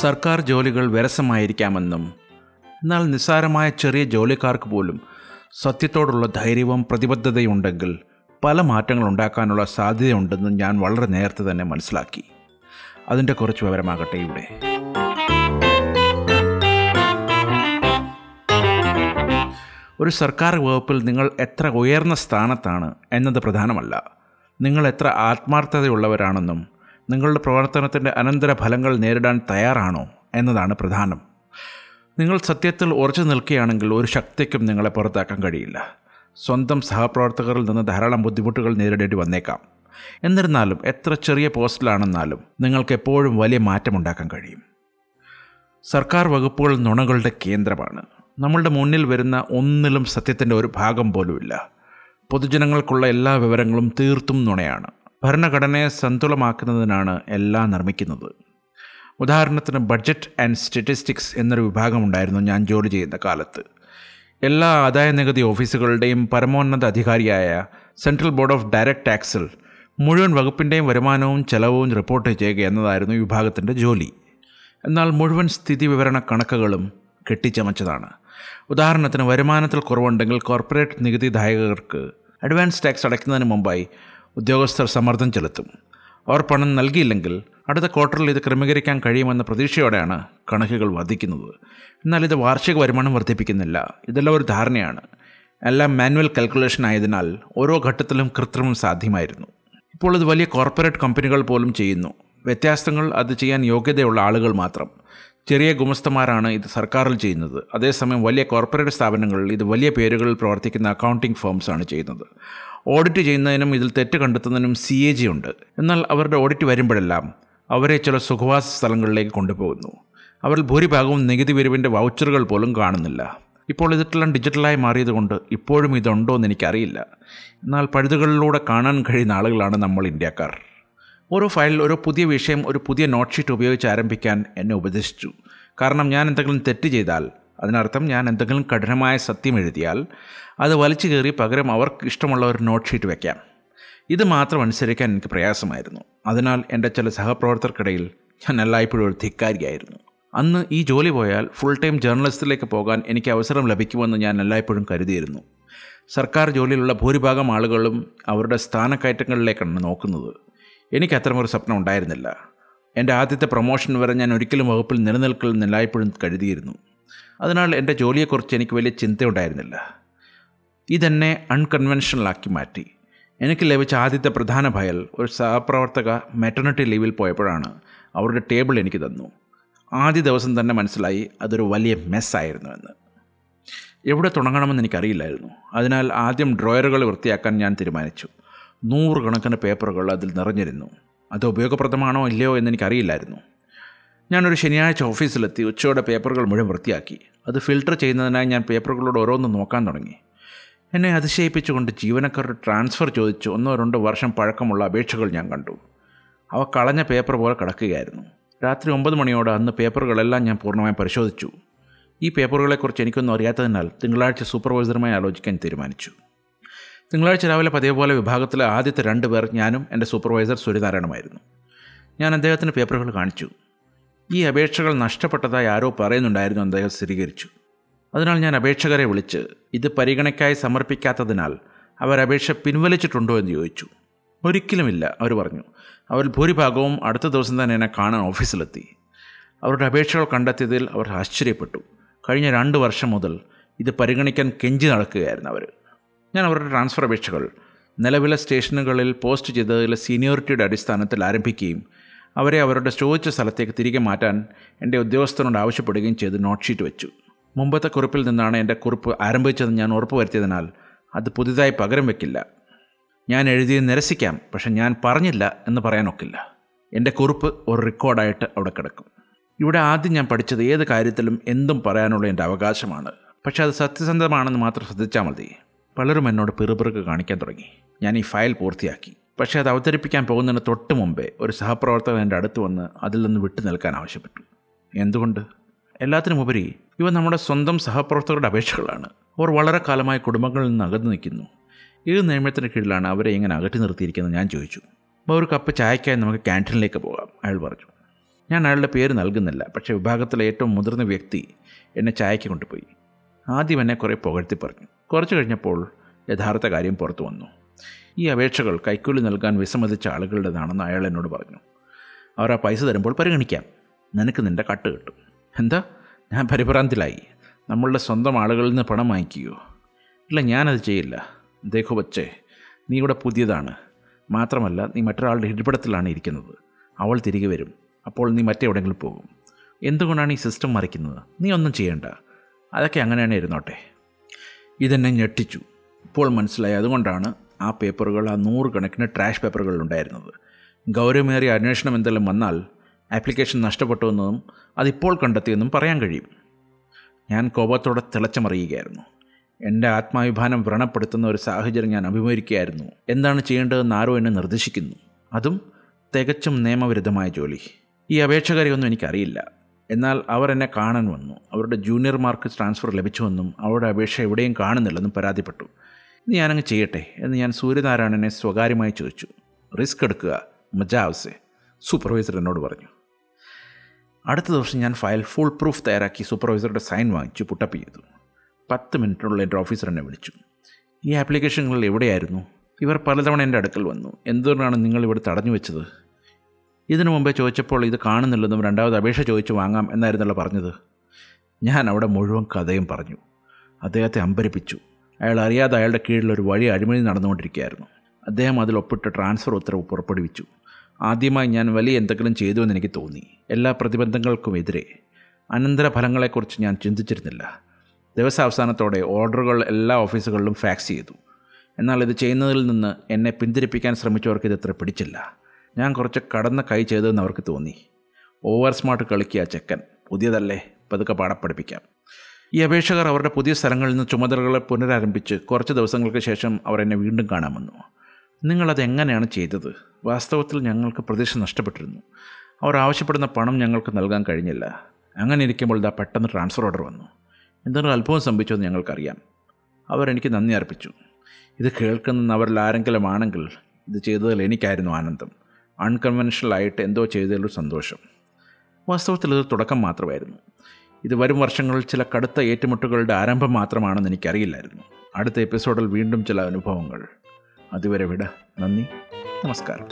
സർക്കാർ ജോലികൾ വിരസമായിരിക്കാമെന്നും എന്നാൽ നിസ്സാരമായ ചെറിയ ജോലിക്കാർക്ക് പോലും സത്യത്തോടുള്ള ധൈര്യവും പ്രതിബദ്ധതയുണ്ടെങ്കിൽ പല മാറ്റങ്ങൾ ഉണ്ടാക്കാനുള്ള സാധ്യതയുണ്ടെന്ന് ഞാൻ വളരെ നേരത്തെ തന്നെ മനസ്സിലാക്കി. അതിന്റെ കുറച്ച് വിവരമാകട്ടെ ഇവിടെ. ഒരു സർക്കാർ വകുപ്പിൽ നിങ്ങൾ എത്ര ഉയർന്ന സ്ഥാനത്താണ് എന്നത് പ്രധാനമല്ല. നിങ്ങൾ എത്ര ആത്മാർത്ഥതയുള്ളവരാണെന്നും നിങ്ങളുടെ പ്രവർത്തനത്തിന്റെ അനന്തര ഫലങ്ങൾ നേരിടാൻ തയ്യാറാണോ എന്നതാണ് പ്രധാനം. നിങ്ങൾ സത്യത്തിൽ ഉറച്ചു നിൽക്കുകയാണെങ്കിൽ ഒരു ശക്തിക്കും നിങ്ങളെ പുറത്താക്കാൻ കഴിയില്ല. സ്വന്തം സഹപ്രവർത്തകരിൽ നിന്ന് ധാരാളം ബുദ്ധിമുട്ടുകൾ നേരിടേണ്ടി വന്നേക്കാം. എന്നിരുന്നാലും എത്ര ചെറിയ പോസ്റ്റിലാണെന്നാലും നിങ്ങൾക്ക് എപ്പോഴും വലിയ മാറ്റമുണ്ടാക്കാൻ കഴിയും. സർക്കാർ വകുപ്പുകൾ നുണകളുടെ കേന്ദ്രമാണ്. നമ്മളുടെ മുന്നിൽ വരുന്ന ഒന്നിലും സത്യത്തിന്റെ ഒരു ഭാഗം പോലുമില്ല. പൊതുജനങ്ങൾക്കുള്ള എല്ലാ വിവരങ്ങളും തീർത്തും നുണയാണ്. ഭരണഘടനയെ സന്തുലമാക്കുന്നതിനാണ് എല്ലാം നിർമ്മിക്കുന്നത്. ഉദാഹരണത്തിന് ബഡ്ജറ്റ് ആൻഡ് സ്റ്റാറ്റിസ്റ്റിക്സ് എന്നൊരു വിഭാഗമുണ്ടായിരുന്നു ഞാൻ ജോലി ചെയ്യുന്ന കാലത്ത്. എല്ലാ ആദായ നികുതി ഓഫീസുകളുടെയും പരമോന്നത അധികാരിയായ സെൻട്രൽ ബോർഡ് ഓഫ് ഡയറക്റ്റ് ടാക്സിൽ മുഴുവൻ വകുപ്പിന്റെയും വരുമാനവും ചെലവും റിപ്പോർട്ട് ചെയ്യുക എന്നതായിരുന്നു വിഭാഗത്തിന്റെ ജോലി. എന്നാൽ മുഴുവൻ സ്ഥിതി വിവരണ കണക്കുകളും കെട്ടിച്ചമച്ചതാണ്. ഉദാഹരണത്തിന് വരുമാനത്തിൽ കുറവുണ്ടെങ്കിൽ കോർപ്പറേറ്റ് നികുതിദായകർക്ക് അഡ്വാൻസ് ടാക്സ് അടയ്ക്കുന്നതിന് മുമ്പായി ഉദ്യോഗസ്ഥർ സമ്മർദ്ദം ചെലുത്തും. അവർ പണം നൽകിയില്ലെങ്കിൽ അടുത്ത ക്വാർട്ടറിൽ ഇത് ക്രമീകരിക്കാൻ കഴിയുമെന്ന പ്രതീക്ഷയോടെയാണ് കണക്കുകൾ വർദ്ധിക്കുന്നത്. എന്നാൽ ഇത് വാർഷിക വരുമാനം വർദ്ധിപ്പിക്കുന്നില്ല. ഇതെല്ലാം ഒരു ധാരണയാണ്. എല്ലാം മാനുവൽ കാൽക്കുലേഷൻ ആയതിനാൽ ഓരോ ഘട്ടത്തിലും കൃത്രിമം സാധ്യമായിരുന്നു. ഇപ്പോൾ ഇത് വലിയ കോർപ്പറേറ്റ് കമ്പനികൾ പോലും ചെയ്യുന്നു. വ്യത്യാസങ്ങൾ അത് ചെയ്യാൻ യോഗ്യതയുള്ള ആളുകൾ മാത്രം. ചെറിയ ഗുമസ്തമാരാണ് ഇത് സർക്കാരിൽ ചെയ്യുന്നത്. അതേസമയം വലിയ കോർപ്പറേറ്റ് സ്ഥാപനങ്ങളിൽ ഇത് വലിയ പേരുകളിൽ പ്രവർത്തിക്കുന്ന അക്കൗണ്ടിംഗ് ഫേംസാണ് ചെയ്യുന്നത്. ഓഡിറ്റ് ചെയ്യുന്നതിനും ഇതിൽ തെറ്റ് കണ്ടെത്തുന്നതിനും സി എ ജി ഉണ്ട്. എന്നാൽ അവരുടെ ഓഡിറ്റ് വരുമ്പോഴെല്ലാം അവരെ ചില സുഖവാസ സ്ഥലങ്ങളിലേക്ക് കൊണ്ടുപോകുന്നു. അവരിൽ ഭൂരിഭാഗവും നികുതി പിരിവിന്റെ വൗച്ചറുകൾ പോലും കാണുന്നില്ല. ഇപ്പോൾ ഇതെല്ലാം ഡിജിറ്റലായി മാറിയതുകൊണ്ട് ഇപ്പോഴും ഇതുണ്ടോ എന്ന് എനിക്കറിയില്ല. എന്നാൽ പഴുതുകളിലൂടെ കാണാൻ കഴിയുന്ന ആളുകളാണ് നമ്മൾ ഇന്ത്യക്കാർ. ഓരോ ഫയലിൽ ഓരോ പുതിയ വിഷയം ഒരു പുതിയ നോട്ട് ഷീറ്റ് ഉപയോഗിച്ച് ആരംഭിക്കാൻ എന്നെ ഉപദേശിച്ചു. കാരണം ഞാൻ എന്തെങ്കിലും തെറ്റ് ചെയ്താൽ അതിനർത്ഥം ഞാൻ എന്തെങ്കിലും കഠിനമായ സത്യം എഴുതിയാൽ അത് വലിച്ചു കയറി പകരം അവർക്ക് ഇഷ്ടമുള്ള ഒരു നോട്ട് ഷീറ്റ് വയ്ക്കാം ഇത് മാത്രം അനുസരിക്കാൻ എനിക്ക് പ്രയാസമായിരുന്നു. അതിനാൽ എന്റെ ചില സഹപ്രവർത്തകർക്കിടയിൽ ഞാൻ എല്ലായ്പ്പോഴും ഒരു ധിക്കാരിയായിരുന്നു. അന്ന് ഈ ജോലി പോയാൽ ഫുൾ ടൈം ജേർണലിസ്റ്റിലേക്ക് പോകാൻ എനിക്ക് അവസരം ലഭിക്കുമെന്ന് ഞാൻ എല്ലായ്പ്പോഴും കരുതിയിരുന്നു. സർക്കാർ ജോലിയിലുള്ള ഭൂരിഭാഗം ആളുകളും അവരുടെ സ്ഥാനക്കയറ്റങ്ങളിലേക്കാണ് നോക്കുന്നത്. എനിക്ക് അത്തരമൊരു സ്വപ്നം ഉണ്ടായിരുന്നില്ല. എന്റെ ആദ്യത്തെ പ്രൊമോഷൻ വരെ ഞാൻ ഒരിക്കലും വകുപ്പിൽ നിലനിൽക്കില്ലെന്ന് എല്ലായ്പ്പോഴും കരുതിയിരുന്നു. അതിനാൽ എന്റെ ജോലിയെക്കുറിച്ച് എനിക്ക് വലിയ ചിന്തയുണ്ടായിരുന്നില്ല. ഇതെന്നെ അൺകൺവെൻഷണലാക്കി മാറ്റി. എനിക്ക് ലഭിച്ച ആദ്യത്തെ പ്രധാന ഭയൽ ഒരു സഹപ്രവർത്തക മെറ്റർണിറ്റി ലീവിൽ പോയപ്പോഴാണ് അവരുടെ ടേബിൾ എനിക്ക് തന്നു. ആദ്യ ദിവസം തന്നെ മനസ്സിലായി അതൊരു വലിയ മെസ്സായിരുന്നു എന്ന്. എവിടെ തുടങ്ങണമെന്ന് എനിക്കറിയില്ലായിരുന്നു. അതിനാൽ ആദ്യം ഡ്രോയറുകൾ വൃത്തിയാക്കാൻ ഞാൻ തീരുമാനിച്ചു. നൂറുകണക്കിന് പേപ്പറുകൾ അതിൽ നിറഞ്ഞിരുന്നു. അത് ഉപയോഗപ്രദമാണോ ഇല്ലയോ എന്ന് എനിക്കറിയില്ലായിരുന്നു. ഞാനൊരു ശനിയാഴ്ച ഓഫീസിലെത്തി ഉച്ചയോടെ പേപ്പറുകൾ മുഴുവൻ വൃത്തിയാക്കി. അത് ഫിൽട്ടർ ചെയ്യുന്നതിനായി ഞാൻ പേപ്പറുകളോട് ഓരോന്നും നോക്കാൻ തുടങ്ങി. എന്നെ അതിശയിപ്പിച്ചുകൊണ്ട് ജീവനക്കാരുടെ ട്രാൻസ്ഫർ ചോദിച്ച് ഒന്നോ രണ്ടോ വർഷം പഴക്കമുള്ള അപേക്ഷകൾ ഞാൻ കണ്ടു. അവ കളഞ്ഞ പേപ്പർ പോലെ കിടക്കുകയായിരുന്നു. രാത്രി ഒമ്പത് മണിയോടെ അന്ന് പേപ്പറുകളെല്ലാം ഞാൻ പൂർണമായി പരിശോധിച്ചു. ഈ പേപ്പറുകളെക്കുറിച്ച് എനിക്കൊന്നും അറിയാത്തതിനാൽ തിങ്കളാഴ്ച സൂപ്പർവൈസറുമായി ആലോചിക്കാൻ തീരുമാനിച്ചു. തിങ്കളാഴ്ച രാവിലെ പതിവ് പോലെ വിഭാഗത്തിലെ ആദ്യത്തെ രണ്ട് പേർ ഞാനും എന്റെ സൂപ്പർവൈസർ സൂര്യനാരായണമായിരുന്നു ഞാൻ അദ്ദേഹത്തിന് പേപ്പറുകൾ കാണിച്ചു. ഈ അപേക്ഷകൾ നഷ്ടപ്പെട്ടതായി ആരോ പറയുന്നുണ്ടായിരുന്നു. അദ്ദേഹം സ്ഥിരീകരിച്ചു. അതിനാൽ ഞാൻ അപേക്ഷകരെ വിളിച്ച് ഇത് പരിഗണയ്ക്കായി സമർപ്പിക്കാത്തതിനാൽ അവർ അപേക്ഷ പിൻവലിച്ചിട്ടുണ്ടോ എന്ന് ചോദിച്ചു. ഒരിക്കലുമില്ല അവർ പറഞ്ഞു. അവർ ഭൂരിഭാഗവും അടുത്ത ദിവസം തന്നെ എന്നെ കാണാൻ ഓഫീസിലെത്തി. അവരുടെ അപേക്ഷകൾ കണ്ടെത്തിയതിൽ അവർ ആശ്ചര്യപ്പെട്ടു. കഴിഞ്ഞ രണ്ട് വർഷം മുതൽ ഇത് പരിഗണിക്കാൻ കെഞ്ചി നടക്കുകയായിരുന്നു അവർ. ഞാൻ അവരുടെ ട്രാൻസ്ഫർ അപേക്ഷകൾ നിലവിലെ സ്റ്റേഷനുകളിൽ പോസ്റ്റ് ചെയ്തതിലെ സീനിയോറിറ്റിയുടെ അടിസ്ഥാനത്തിൽ ആരംഭിക്കുകയും അവരെ അവരുടെ ചോദിച്ച സ്ഥലത്തേക്ക് തിരികെ മാറ്റാൻ എന്റെ ഉദ്യോഗസ്ഥനോട് ആവശ്യപ്പെടുകയും ചെയ്ത് നോട്ട് ഷീറ്റ് വെച്ചു. മുമ്പത്തെ കുറിപ്പിൽ നിന്നാണ് എന്റെ കുറിപ്പ് ആരംഭിച്ചതെന്ന് ഞാൻ ഉറപ്പുവരുത്തിയതിനാൽ അത് പുതിയതായി പകരം വയ്ക്കില്ല ഞാൻ എഴുതിയത് നിരസിക്കാം പക്ഷെ ഞാൻ പറഞ്ഞില്ല എന്ന് പറയാനൊക്കില്ല. എന്റെ കുറിപ്പ് ഒരു റെക്കോർഡായിട്ട് അവിടെ കിടക്കും. ഇവിടെ ആദ്യം ഞാൻ പഠിച്ചത് ഏത് കാര്യത്തിലും എന്തും പറയാനുള്ള എന്റെ അവകാശമാണ്. പക്ഷെ അത് സത്യസന്ധമാണെന്ന് മാത്രം ശ്രദ്ധിച്ചാൽ മതി. പലരും എന്നോട് പിറുപിറുക്ക് കാണിക്കാൻ തുടങ്ങി. ഞാൻ ഈ ഫയൽ പൂർത്തിയാക്കി. പക്ഷേ അത് അവതരിപ്പിക്കാൻ പോകുന്നതിന് തൊട്ട് മുമ്പേ ഒരു സഹപ്രവർത്തകൻ എന്റെ അടുത്ത് വന്ന് അതിൽ നിന്ന് വിട്ടു നിൽക്കാൻ ആവശ്യപ്പെട്ടു. എന്തുകൊണ്ട്? എല്ലാത്തിനുമുപരി ഇവ നമ്മുടെ സ്വന്തം സഹപ്രവർത്തകരുടെ അപേക്ഷകളാണ്. അവർ വളരെ കാലമായി കുടുംബങ്ങളിൽ നിന്ന് അകന്നു നിൽക്കുന്നു. ഏത് നിയമത്തിന് കീഴിലാണ് അവരെ ഇങ്ങനെ അകറ്റി നിർത്തിയിരിക്കുന്നത് ഞാൻ ചോദിച്ചു. അപ്പോൾ ഒരു കപ്പ് ചായക്കായി നമുക്ക് ക്യാന്റീനിലേക്ക് പോകാം അയാൾ പറഞ്ഞു. ഞാൻ അയാളുടെ പേര് നൽകുന്നില്ല പക്ഷേ വിഭാഗത്തിലെ ഏറ്റവും മുതിർന്ന വ്യക്തി എന്നെ ചായക്ക് കൊണ്ടുപോയി. ആദ്യം എന്നെ കുറേ പുകഴ്ത്തി പറഞ്ഞു. കുറച്ച് കഴിഞ്ഞപ്പോൾ യഥാർത്ഥ കാര്യം പുറത്തു വന്നു. ഈ അപേക്ഷകൾ കൈക്കൂലി നൽകാൻ വിസമ്മതിച്ച ആളുകളുടേതാണെന്ന് അയാൾ എന്നോട് പറഞ്ഞു. അവർ ആ പൈസ തരുമ്പോൾ പരിഗണിക്കാം. നിനക്ക് നിന്റെ കട്ട് കിട്ടും. എന്താ? ഞാൻ പരിഭ്രാന്തിലായി. നമ്മളുടെ സ്വന്തം ആളുകളിൽ നിന്ന് പണം വാങ്ങിക്കുകയോ ഇല്ല ഞാനത് ചെയ്യില്ല. ദേഹു പച്ചേ നീ ഇവിടെ പുതിയതാണ്. മാത്രമല്ല നീ മറ്റൊരാളുടെ ഇരിപ്പിടത്തിലാണ് ഇരിക്കുന്നത്. അവൾ തിരികെ വരും. അപ്പോൾ നീ മറ്റെവിടെങ്കിലും പോകും. എന്തുകൊണ്ടാണ് ഈ സിസ്റ്റം മറിക്കുന്നത്? നീ ഒന്നും ചെയ്യേണ്ട. അതൊക്കെ അങ്ങനെയാണ് ഇരുന്നോട്ടെ. ഇതെന്നെ ഞെട്ടിച്ചു. ഇപ്പോൾ മനസ്സിലായി. അതുകൊണ്ടാണ് ആ പേപ്പറുകൾ ആ നൂറുകണക്കിന് ട്രാഷ് പേപ്പറുകൾ ഉണ്ടായിരുന്നത് ഗൗരവമേറിയ അന്വേഷണം എന്തെങ്കിലും വന്നാൽ ആപ്ലിക്കേഷൻ നഷ്ടപ്പെട്ടുവെന്നതും അതിപ്പോൾ കണ്ടെത്തിയെന്നും പറയാൻ കഴിയും. ഞാൻ കോപത്തോടെ തിളച്ചമറിയുകയായിരുന്നു. എന്റെ ആത്മാഭിമാനം വ്രണപ്പെടുത്തുന്ന ഒരു സാഹചര്യം ഞാൻ അഭിമുഖീകരിക്കുകയായിരുന്നു. എന്താണ് ചെയ്യേണ്ടതെന്ന് ആരോ എന്നെ നിർദ്ദേശിക്കുന്നു. അതും തികച്ചും നിയമവിരുദ്ധമായ ജോലി. ഈ അപേക്ഷകരെയൊന്നും എനിക്കറിയില്ല. എന്നാൽ അവർ എന്നെ കാണാൻ വന്നു. അവരുടെ ജൂനിയർമാർക്ക് ട്രാൻസ്ഫർ ലഭിച്ചുവെന്നും അവരുടെ അപേക്ഷ എവിടെയും കാണുന്നില്ലെന്നും പരാതിപ്പെട്ടു. ഞാനങ്ങ് ചെയ്യട്ടെ എന്ന് ഞാൻ സൂര്യനാരായണനെ സ്വകാര്യമായി ചോദിച്ചു. റിസ്ക് എടുക്കുക മജാവസെ സൂപ്പർവൈസർ എന്നോട് പറഞ്ഞു. അടുത്ത ദിവസം ഞാൻ ഫയൽ ഫുൾ പ്രൂഫ് തയ്യാറാക്കി സൂപ്പർവൈസറുടെ സൈൻ വാങ്ങിച്ചു പുട്ടപ്പ് ചെയ്തു. പത്ത് മിനിറ്റിനുള്ളിൽ എന്റെ ഓഫീസർ എന്നെ വിളിച്ചു. ഈ ആപ്ലിക്കേഷനുകളിൽ എവിടെയായിരുന്നു? ഇവർ പലതവണ എന്റെ അടുക്കൽ വന്നു. എന്തുകൊണ്ടാണ് നിങ്ങൾ ഇവിടെ തടഞ്ഞു വെച്ചത്? ഇതിനു മുമ്പേ ചോദിച്ചപ്പോൾ ഇത് കാണുന്നില്ലെന്നും രണ്ടാമത് അപേക്ഷ ചോദിച്ചു വാങ്ങാം എന്നായിരുന്നല്ലോ പറഞ്ഞത്. ഞാൻ അവിടെ മുഴുവൻ കഥയും പറഞ്ഞു. അദ്ദേഹത്തെ അമ്പരിപ്പിച്ചു. അയാൾ അറിയാതെ അയാളുടെ കീഴിൽ ഒരു വഴി അഴിമതി നടന്നുകൊണ്ടിരിക്കുകയായിരുന്നു. അദ്ദേഹം അതിൽ ഒപ്പിട്ട ട്രാൻസ്ഫർ ഉത്തരവ് പുറപ്പെടുവിച്ചു. ആദ്യമായി ഞാൻ വലിയ എന്തെങ്കിലും ചെയ്തുവെന്ന് എനിക്ക് തോന്നി. എല്ലാ പ്രതിബന്ധങ്ങൾക്കും എതിരെ. അനന്തരഫലങ്ങളെക്കുറിച്ച് ഞാൻ ചിന്തിച്ചിരുന്നില്ല. ദിവസാവസാനത്തോടെ ഓർഡറുകൾ എല്ലാ ഓഫീസുകളിലും ഫാക്സ് ചെയ്തു. എന്നാൽ ഇത് ചെയ്യുന്നതിൽ നിന്ന് എന്നെ പിന്തിരിപ്പിക്കാൻ ശ്രമിച്ചവർക്ക് ഇത് ഇത്ര പിടിച്ചില്ല. ഞാൻ കുറച്ച് കടന്ന കൈ ചെയ്തതെന്ന് അവർക്ക് തോന്നി. ഓവർ സ്മാർട്ട് കളിക്കുക ചെക്കൻ. പുതിയതല്ലേ? പതുക്കെ പാടപ്പഠിപ്പിക്കാം ഈ അപേക്ഷകർ അവരുടെ പുതിയ സ്ഥലങ്ങളിൽ നിന്ന് ചുമതലകളെ പുനരാരംഭിച്ച് കുറച്ച് ദിവസങ്ങൾക്ക് ശേഷം അവർ എന്നെ വീണ്ടും കാണാൻ വന്നു. നിങ്ങളത് എങ്ങനെയാണ് ചെയ്തത്? വാസ്തവത്തിൽ ഞങ്ങൾക്ക് പ്രതീക്ഷ നഷ്ടപ്പെട്ടിരുന്നു. അവർ ആവശ്യപ്പെടുന്ന പണം ഞങ്ങൾക്ക് നൽകാൻ കഴിഞ്ഞില്ല. അങ്ങനെ ഇരിക്കുമ്പോൾ ഇതാ പെട്ടെന്ന് ട്രാൻസ്ഫർ ഓർഡർ വന്നു. എന്തെങ്കിലും അത്ഭുതം സംഭവിച്ചതെന്ന് ഞങ്ങൾക്കറിയാം. അവരെനിക്ക് നന്ദി അർപ്പിച്ചു. ഇത് കേൾക്കുന്ന അവരിൽ ആരെങ്കിലും ആണെങ്കിൽ ഇത് ചെയ്തതിൽ എനിക്കായിരുന്നു ആനന്ദം. അൺകൺവെൻഷണൽ ആയിട്ട് എന്തോ ചെയ്തതിലൊരു സന്തോഷം. വാസ്തവത്തിൽ ഇത് തുടക്കം മാത്രമായിരുന്നു. ഇത് വരും വർഷങ്ങളിൽ ചില കടുത്ത ഏറ്റുമുട്ടുകളുടെ ആരംഭം മാത്രമാണെന്ന് എനിക്കറിയില്ലായിരുന്നു. അടുത്ത എപ്പിസോഡിൽ വീണ്ടും ചില അനുഭവങ്ങൾ. അതുവരെ വിട. നന്ദി. നമസ്കാരം.